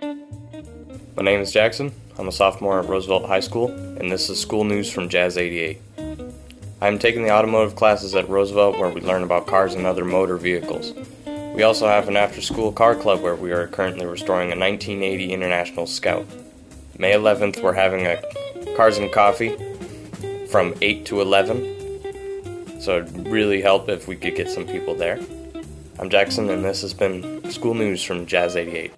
My name is Jackson. I'm a sophomore at Roosevelt High School, and this is school news from Jazz 88. I am taking the automotive classes at Roosevelt where we learn about cars and other motor vehicles. We also have an after school car club where we are currently restoring a 1980 International Scout. May 11th, we're having a Cars and Coffee from 8 to 11. So it'd really help if we could get some people there. I'm Jackson, and this has been school news from Jazz 88.